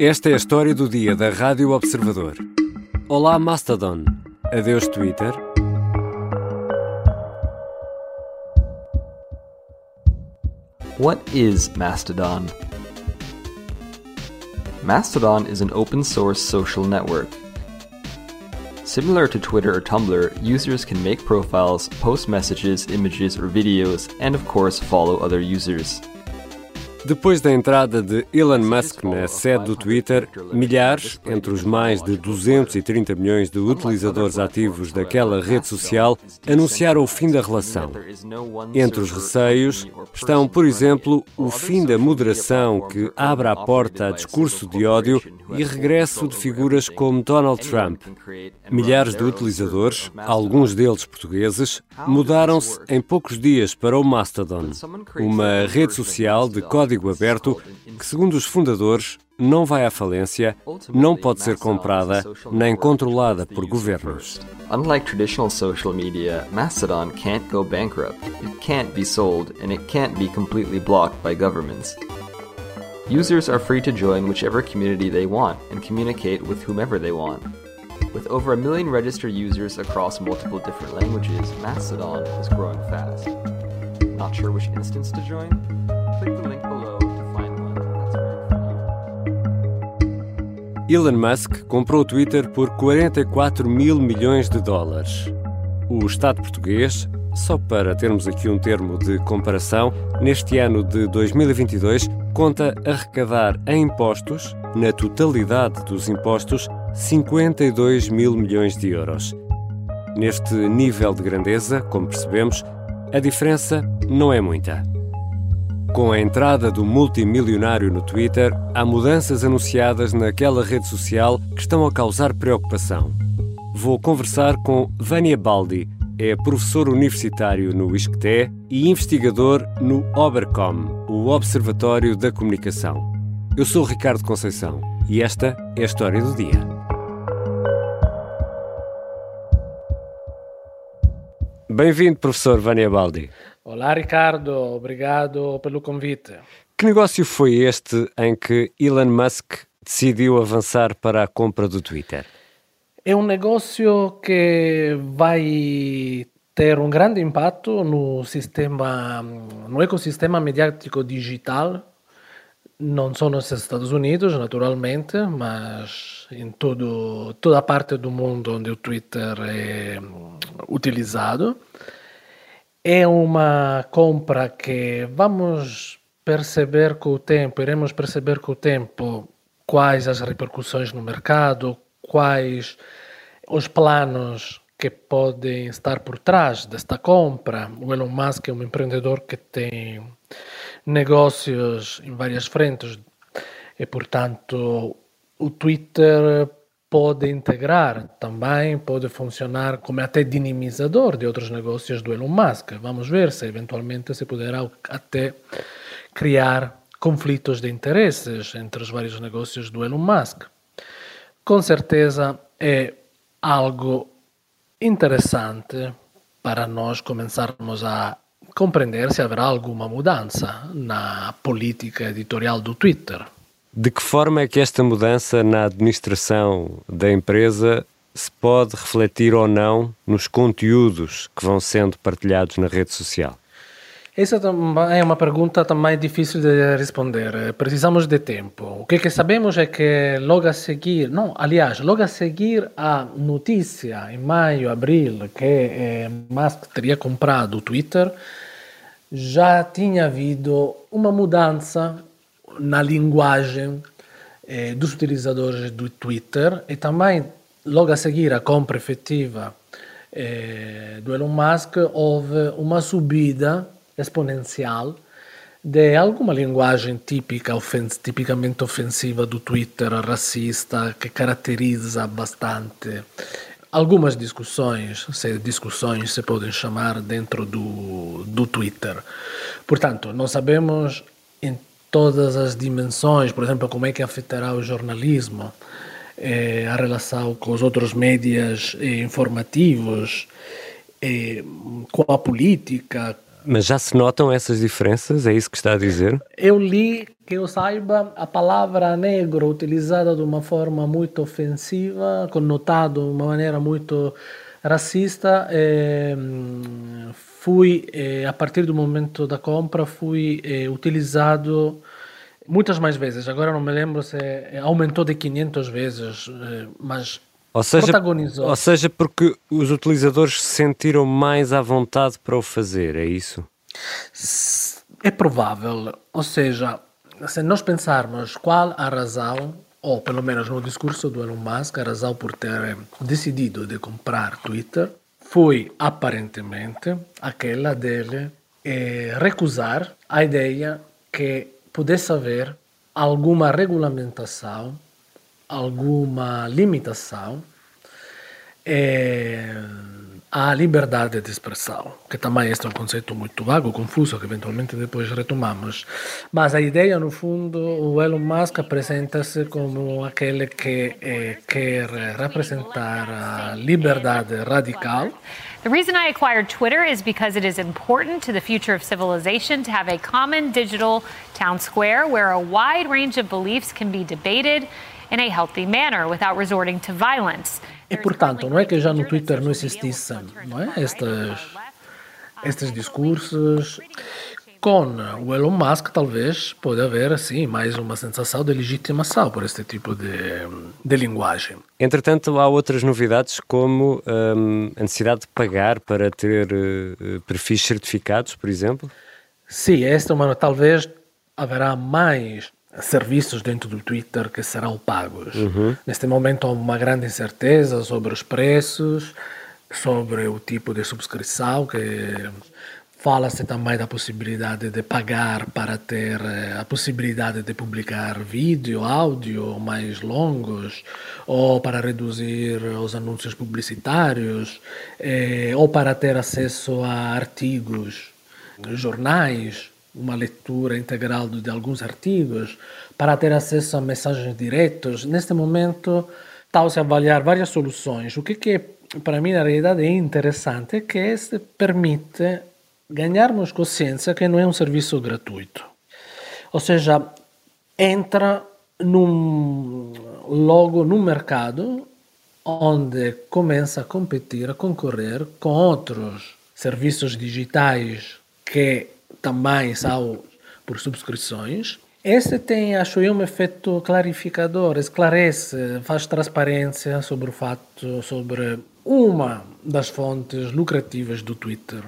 Esta é a história do dia da Rádio Observador. Olá, Mastodon. Adeus, Twitter. What is Mastodon? Mastodon is an open source social network. Similar to Twitter or Tumblr, users can make profiles, post messages, images, or videos, and of course follow other users. Depois da entrada de Elon Musk na sede do Twitter, milhares, entre os mais de 230 milhões de utilizadores ativos daquela rede social, anunciaram o fim da relação. Entre os receios estão, por exemplo, o fim da moderação que abre a porta a discurso de ódio e regresso de figuras como Donald Trump. Milhares de utilizadores, alguns deles portugueses, mudaram-se em poucos dias para o Mastodon, uma rede social de código código aberto que, segundo os fundadores, não vai à falência, não pode ser comprada nem controlada por governos. Unlike traditional social media, Mastodon can't go bankrupt, it can't be sold, and it can't be completely blocked by governments. Users are free to join whichever community they want and communicate with whomever they want. With over a million registered users across multiple different languages, Mastodon is growing fast. Not sure which instance to join? Elon Musk comprou o Twitter por 44 mil milhões de dólares. O Estado português, só para termos aqui um termo de comparação, neste ano de 2022 conta arrecadar em impostos, na totalidade dos impostos, 52 mil milhões de euros. Neste nível de grandeza, como percebemos, a diferença não é muita. Com a entrada do multimilionário no Twitter, há mudanças anunciadas naquela rede social que estão a causar preocupação. Vou conversar com Vânia Baldi, é professor universitário no ISCTE e investigador no Obercom, o Observatório da Comunicação. Eu sou Ricardo Conceição e esta é a história do dia. Bem-vindo, professor Vânia Baldi. Olá, Ricardo. Obrigado pelo convite. Que negócio foi este em que Elon Musk decidiu avançar para a compra do Twitter? É um negócio que vai ter um grande impacto no sistema, no ecossistema mediático digital, não só nos Estados Unidos, naturalmente, mas em todo, toda a parte do mundo onde o Twitter é utilizado. É uma compra que vamos perceber com o tempo, iremos perceber com o tempo quais as repercussões no mercado, quais os planos que podem estar por trás desta compra. O Elon Musk é um empreendedor que tem negócios em várias frentes e, portanto, o Twitter pode integrar também, pode funcionar como até dinamizador de outros negócios do Elon Musk. Vamos ver se eventualmente se poderá até criar conflitos de interesses entre os vários negócios do Elon Musk. Com certeza é algo interessante para nós começarmos a compreender se haverá alguma mudança na política editorial do Twitter. De que forma é que esta mudança na administração da empresa se pode refletir ou não nos conteúdos que vão sendo partilhados na rede social? Essa é uma pergunta também difícil de responder. Precisamos de tempo. O que, que sabemos é que logo a seguir, não, aliás, logo a seguir a notícia em maio, abril, que eh, Musk teria comprado o Twitter, já tinha havido uma mudança na linguagem eh, dos utilizadores do Twitter e também logo a seguir a compra efetiva eh, do Elon Musk houve uma subida exponencial de alguma linguagem típica, ofens tipicamente ofensiva do Twitter, racista, que caracteriza bastante algumas discussões, se discussões se podem chamar dentro do, do Twitter. Portanto, não sabemos em todas as dimensões, por exemplo, como é que afetará o jornalismo, eh, a relação com os outros médias eh, informativos, eh, com a política, Mas já se notam essas diferenças? É isso que está a dizer? Eu li, que eu saiba, a palavra negro utilizada de uma forma muito ofensiva, connotada de uma maneira muito racista. Eh, fui, eh, a partir do momento da compra, fui eh, utilizado muitas mais vezes. Agora não me lembro se aumentou de 500 vezes, mas ou seja, protagonizou. Ou seja, porque os utilizadores se sentiram mais à vontade para o fazer, é isso? É provável. Ou seja, se nós pensarmos qual a razão, ou pelo menos no discurso do Elon Musk, a razão por ter decidido de comprar Twitter, foi aparentemente aquela dele eh, recusar a ideia que pudesse haver alguma regulamentação alguma limitação é, à liberdade de expressão, que também é um conceito muito vago, confuso, que eventualmente depois retomamos. Mas a ideia, no fundo, o Elon Musk apresenta-se como aquele que é, quer representar a liberdade radical. The reason I acquired Twitter is because it is important to the future of civilization to have a common digital town square where a wide range of beliefs can be debated in a healthy manner without resorting to violence. E portanto, não é que já no Twitter não existissem não é? estes, estes discursos. Com o Elon Musk, talvez pode haver assim mais uma sensação de legitimação por este tipo de, de linguagem. Entretanto, há outras novidades, como um, a necessidade de pagar para ter uh, perfis certificados, por exemplo? Sim, esta é uma. Talvez haverá mais serviços dentro do Twitter que serão pagos. Uhum. Neste momento há uma grande incerteza sobre os preços, sobre o tipo de subscrição, que fala-se também da possibilidade de pagar para ter eh, a possibilidade de publicar vídeo, áudio mais longos, ou para reduzir os anúncios publicitários, eh, ou para ter acesso a artigos, jornais, uma leitura integral de alguns artigos, para ter acesso a mensagens diretas. Neste momento, está-se a avaliar várias soluções. O que, que é, para mim, na realidade, é interessante é que este permite ganharmos consciência que não é um serviço gratuito. Ou seja, entra num, logo no mercado onde começa a competir, a concorrer com outros serviços digitais que também são por subscrições. Este tem, acho eu, um efeito clarificador, esclarece, faz transparência sobre o fato, sobre uma das fontes lucrativas do Twitter.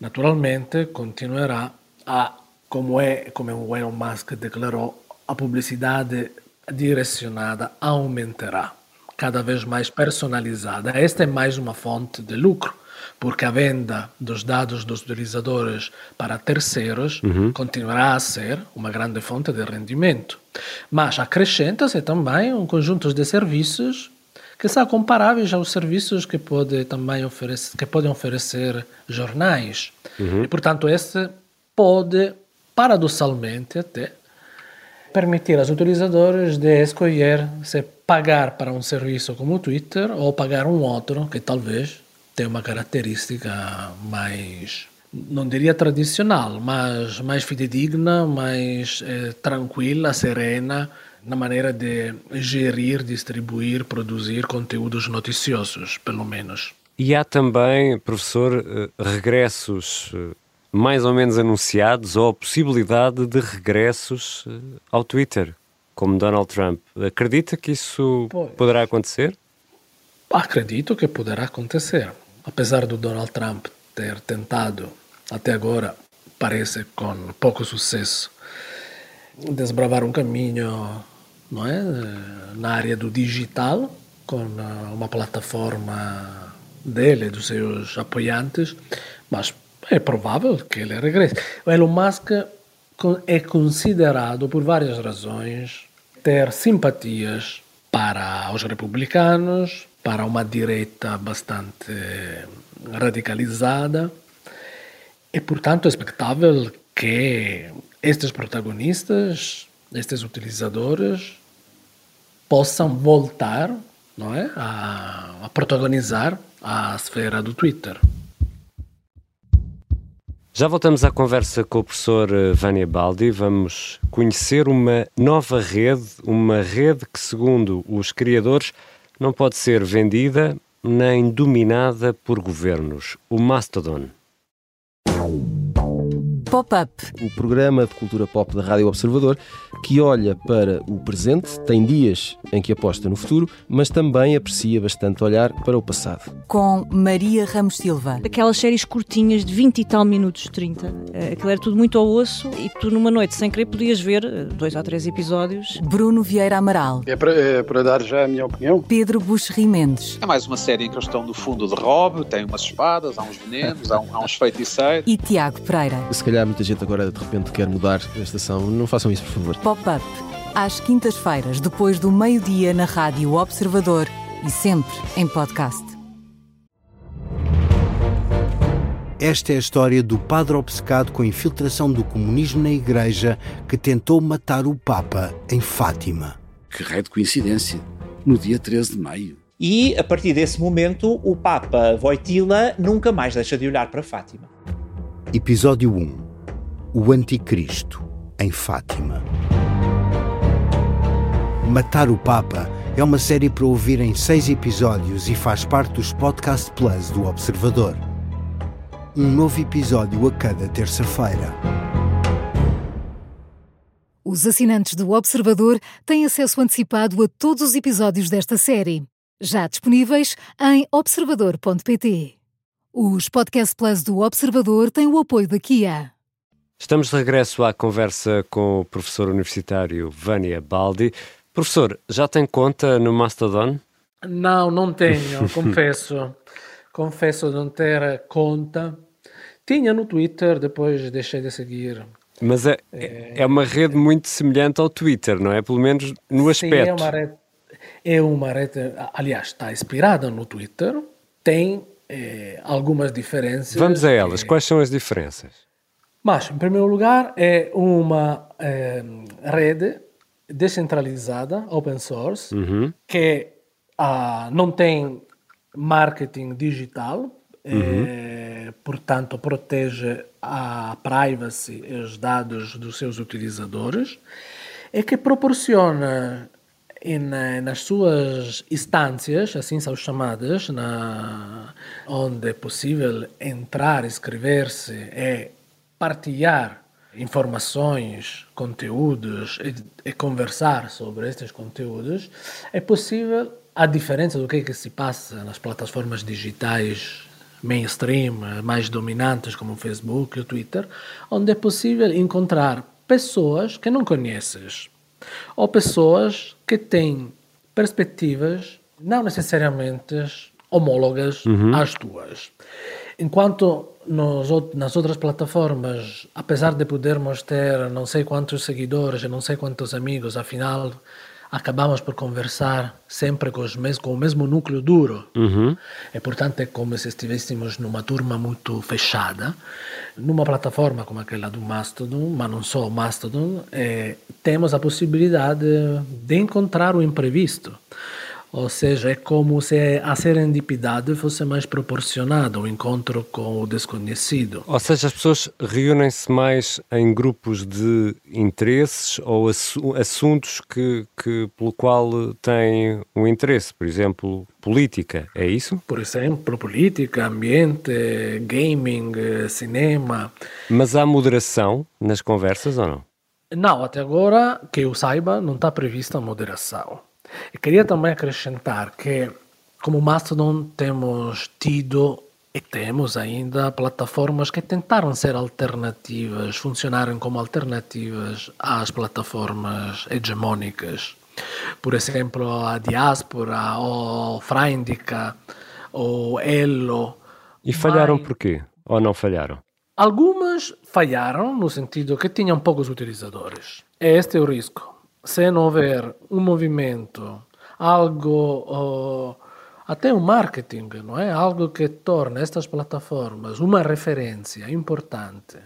Naturalmente, continuará a, como é, como o Elon Musk declarou, a publicidade direcionada aumentará, cada vez mais personalizada. Esta é mais uma fonte de lucro porque a venda dos dados dos utilizadores para terceiros uhum. continuará a ser uma grande fonte de rendimento. Mas acrescenta-se também um conjunto de serviços que são comparáveis aos serviços que, pode também oferecer, que podem oferecer jornais. Uhum. E, portanto, esse pode, paradoxalmente até, permitir aos utilizadores de escolher se pagar para um serviço como o Twitter ou pagar um outro que talvez tem uma característica mais, não diria tradicional, mas mais fidedigna, mais eh, tranquila, serena na maneira de gerir, distribuir, produzir conteúdos noticiosos, pelo menos. E há também, professor, eh, regressos eh, mais ou menos anunciados ou a possibilidade de regressos ao Twitter, como Donald Trump. Acredita que isso pois. poderá acontecer? Acredito que poderá acontecer apesar do Donald Trump ter tentado até agora, parece com pouco sucesso, desbravar um caminho não é, na área do digital, com uma plataforma dele e dos seus apoiantes, mas é provável que ele regresse. O Elon Musk é considerado, por várias razões, ter simpatias para os republicanos, para uma direita bastante radicalizada e, portanto, é expectável que estes protagonistas, estes utilizadores, possam voltar não é, a, a protagonizar a esfera do Twitter. Já voltamos à conversa com o professor eh, Vânia Baldi. Vamos conhecer uma nova rede, uma rede que, segundo os criadores, não pode ser vendida nem dominada por governos. O Mastodon. Pop-up. O programa de cultura pop da Rádio Observador que olha para o presente, tem dias em que aposta no futuro, mas também aprecia bastante olhar para o passado. Com Maria Ramos Silva. Aquelas séries curtinhas de 20 e tal minutos, 30. Eh, aquilo era tudo muito ao osso e tu numa noite sem querer podias ver eh, dois ou três episódios. Bruno Vieira Amaral. É para, é para dar já a minha opinião? Pedro Buxerri Mendes. É mais uma série em que eles estão no fundo de robe, tem umas espadas, há uns venenos, há, um, há uns feiticeiros. E Tiago Pereira. Se calhar muita gente agora de repente quer mudar a estação, não façam isso, por favor. Pop-up. Às quintas-feiras, depois do meio-dia, na Rádio Observador e sempre em podcast. Esta é a história do padre obcecado com a infiltração do comunismo na Igreja que tentou matar o Papa em Fátima. Que raio de coincidência! No dia 13 de maio. E, a partir desse momento, o Papa Voitila nunca mais deixa de olhar para Fátima. Episódio 1 O Anticristo em Fátima. Matar o Papa é uma série para ouvir em seis episódios e faz parte dos Podcast Plus do Observador. Um novo episódio a cada terça-feira. Os assinantes do Observador têm acesso antecipado a todos os episódios desta série, já disponíveis em observador.pt. Os Podcast Plus do Observador têm o apoio da Kia. Estamos de regresso à conversa com o professor universitário Vânia Baldi. Professor, já tem conta no Mastodon? Não, não tenho, confesso. confesso não ter conta. Tinha no Twitter, depois deixei de seguir. Mas é, é, é uma rede muito semelhante ao Twitter, não é? Pelo menos no Sim, aspecto. é uma rede, é uma rede, aliás, está inspirada no Twitter, tem eh, algumas diferenças. Vamos a elas. Quais são as diferenças? Mas, em primeiro lugar, é uma eh, rede descentralizada, open source, Uhum. que ah, não tem marketing digital, eh, portanto, protege a privacy e os dados dos seus utilizadores, e que proporciona em, nas suas instâncias, assim são chamadas, na, onde é possível entrar, inscrever-se e partilhar informações, conteúdos e, e conversar sobre estes conteúdos, é possível, a diferença do que, é que se passa nas plataformas digitais mainstream, mais dominantes como o Facebook e o Twitter, onde é possível encontrar pessoas que não conheces ou pessoas que têm perspectivas não necessariamente homólogas às tuas. Enquanto nos, nas outras plataformas, apesar de podermos ter não sei quantos seguidores e não sei quantos amigos, afinal acabamos por conversar sempre com, os mes com o mesmo núcleo duro. E portanto é como se estivéssemos numa turma muito fechada. Numa plataforma como aquela do Mastodon, mas não só o Mastodon, eh, temos a possibilidade de encontrar o imprevisto. Ou seja, é como se a serendipidade fosse mais proporcionada ao encontro com o desconhecido. Ou seja, as pessoas reúnem-se mais em grupos de interesses ou assu- assuntos que, que, pelo qual têm um interesse, por exemplo, política, é isso? Por exemplo, política, ambiente, gaming, cinema. Mas há moderação nas conversas ou não? Não, até agora, que eu saiba, não está prevista a moderação. E queria também acrescentar que, como Mastodon, temos tido e temos ainda plataformas que tentaram ser alternativas, funcionarem como alternativas às plataformas hegemônicas. Por exemplo, a Diaspora, ou Freindica, ou Elo. E falharam Mas- porquê? Ou não falharam? Algumas falharam no sentido que tinham poucos utilizadores. E este é o risco. Se não houver um movimento, algo, até um marketing, não é? Algo que torne estas plataformas uma referência importante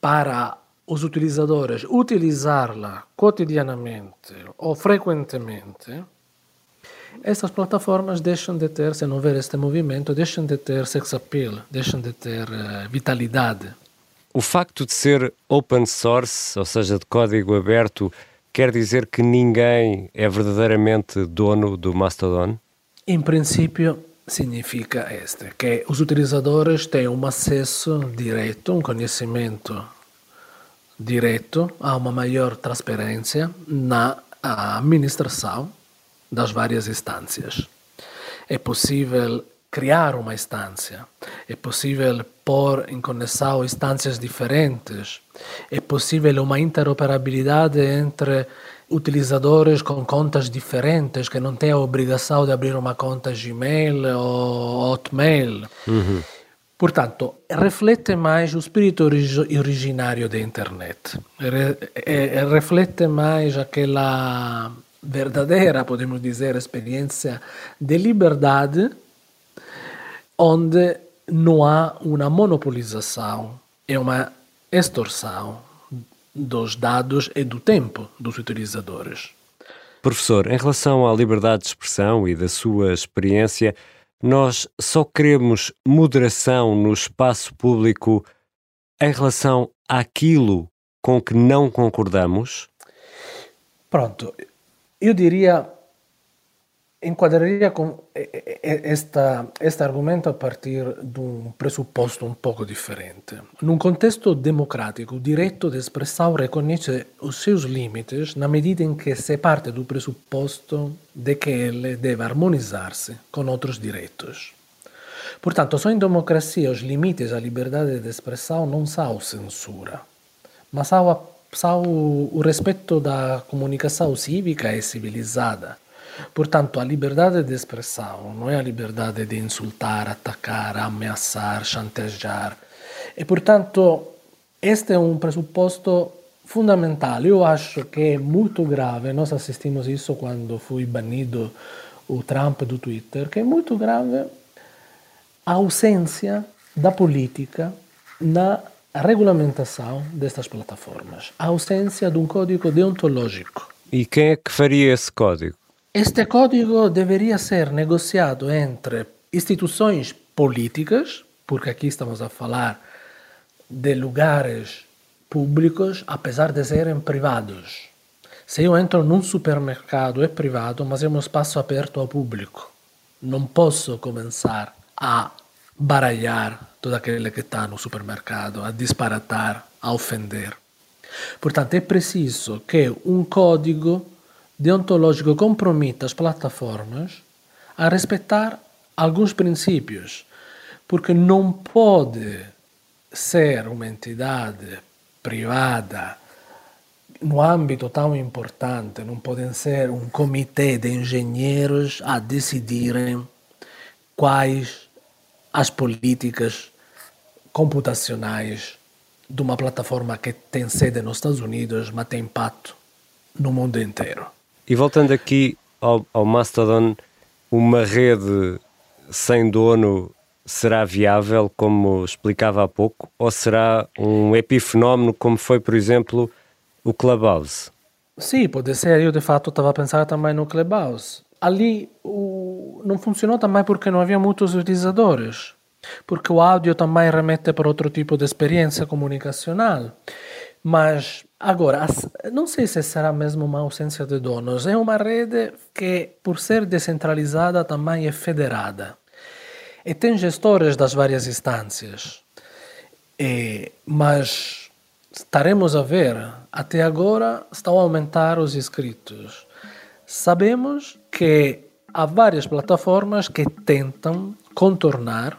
para os utilizadores utilizá-la cotidianamente ou frequentemente, essas plataformas deixam de ter, se não houver este movimento, deixam de ter sex appeal, deixam de ter eh, vitalidade. O facto de ser open source, ou seja, de código aberto, quer dizer que ninguém é verdadeiramente dono do Mastodon? Em princípio, significa este, que os utilizadores têm um acesso direto, um conhecimento direto a uma maior transparência na administração das várias instâncias. É possível criar uma instância, é possível pôr em conexão instâncias diferentes, é possível uma interoperabilidade entre utilizadores com contas diferentes que não têm a obrigação de abrir uma conta Gmail ou Hotmail. Uhum. Portanto, reflete mais o espírito originário da internet, Re, é, reflete mais aquela verdadeira, podemos dizer, experiência de liberdade, onde não há uma monopolização e uma extorsão dos dados e do tempo dos utilizadores. Professor, em relação à liberdade de expressão e da sua experiência, nós só queremos moderação no espaço público em relação àquilo com que não concordamos? Pronto, eu diria enquadraria com esta, este argumento a partir de um pressuposto um pouco diferente. Num contexto democrático, o direito de expressão reconhece os seus limites na medida em que se parte do pressuposto de que ele deve harmonizar-se com outros direitos. Portanto, só em democracia os limites à liberdade de expressão não são censura, mas são, são o respeito da comunicação cívica e civilizada Portanto, a liberdade de expressão não é a liberdade de insultar, atacar, ameaçar, chantagear. E, portanto, este é um pressuposto fundamental. Eu acho que é muito grave, nós assistimos isso quando foi banido o Trump do Twitter, que é muito grave a ausência da política na regulamentação destas plataformas, a ausência de um código deontológico. E quem é que faria esse código? Este código deveria ser negociado entre instituições políticas, porque aqui estamos a falar de lugares públicos, apesar de serem privados. Se eu entro num supermercado, é privado, mas é um espaço aberto ao público. Não posso começar a baralhar todo aquele que está no supermercado, a disparatar, a ofender. Portanto, é preciso que um código deontológico compromete as plataformas a respeitar alguns princípios, porque não pode ser uma entidade privada no âmbito tão importante, não podem ser um comitê de engenheiros a decidirem quais as políticas computacionais de uma plataforma que tem sede nos Estados Unidos, mas tem impacto no mundo inteiro. E voltando aqui ao, ao Mastodon, uma rede sem dono será viável, como explicava há pouco, ou será um epifenómeno como foi, por exemplo, o Clubhouse? Sim, pode ser. Eu, de fato, estava a pensar também no Clubhouse. Ali o... não funcionou também porque não havia muitos utilizadores. Porque o áudio também remete para outro tipo de experiência comunicacional. Mas agora, não sei se será mesmo uma ausência de donos. É uma rede que, por ser descentralizada, também é federada. E tem gestores das várias instâncias. E, mas estaremos a ver, até agora estão a aumentar os inscritos. Sabemos que há várias plataformas que tentam contornar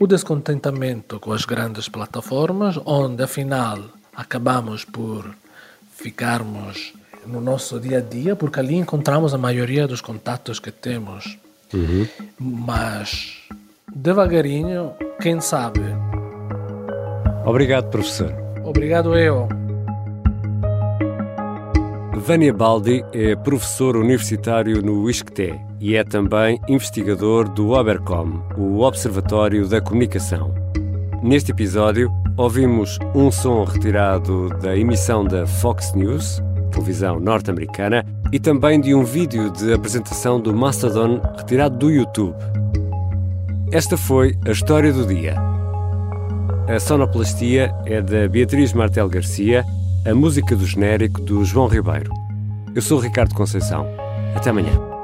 o descontentamento com as grandes plataformas, onde afinal acabamos por ficarmos no nosso dia a dia, porque ali encontramos a maioria dos contatos que temos. Uhum. Mas devagarinho, quem sabe. Obrigado, professor. Obrigado eu. Vânia Baldi é professor universitário no ISCTE e é também investigador do OBERCOM, o Observatório da Comunicação. Neste episódio, ouvimos um som retirado da emissão da Fox News, televisão norte-americana, e também de um vídeo de apresentação do Mastodon retirado do YouTube. Esta foi a história do dia. A sonoplastia é da Beatriz Martel Garcia, a música do genérico do João Ribeiro. Eu sou Ricardo Conceição. Até amanhã.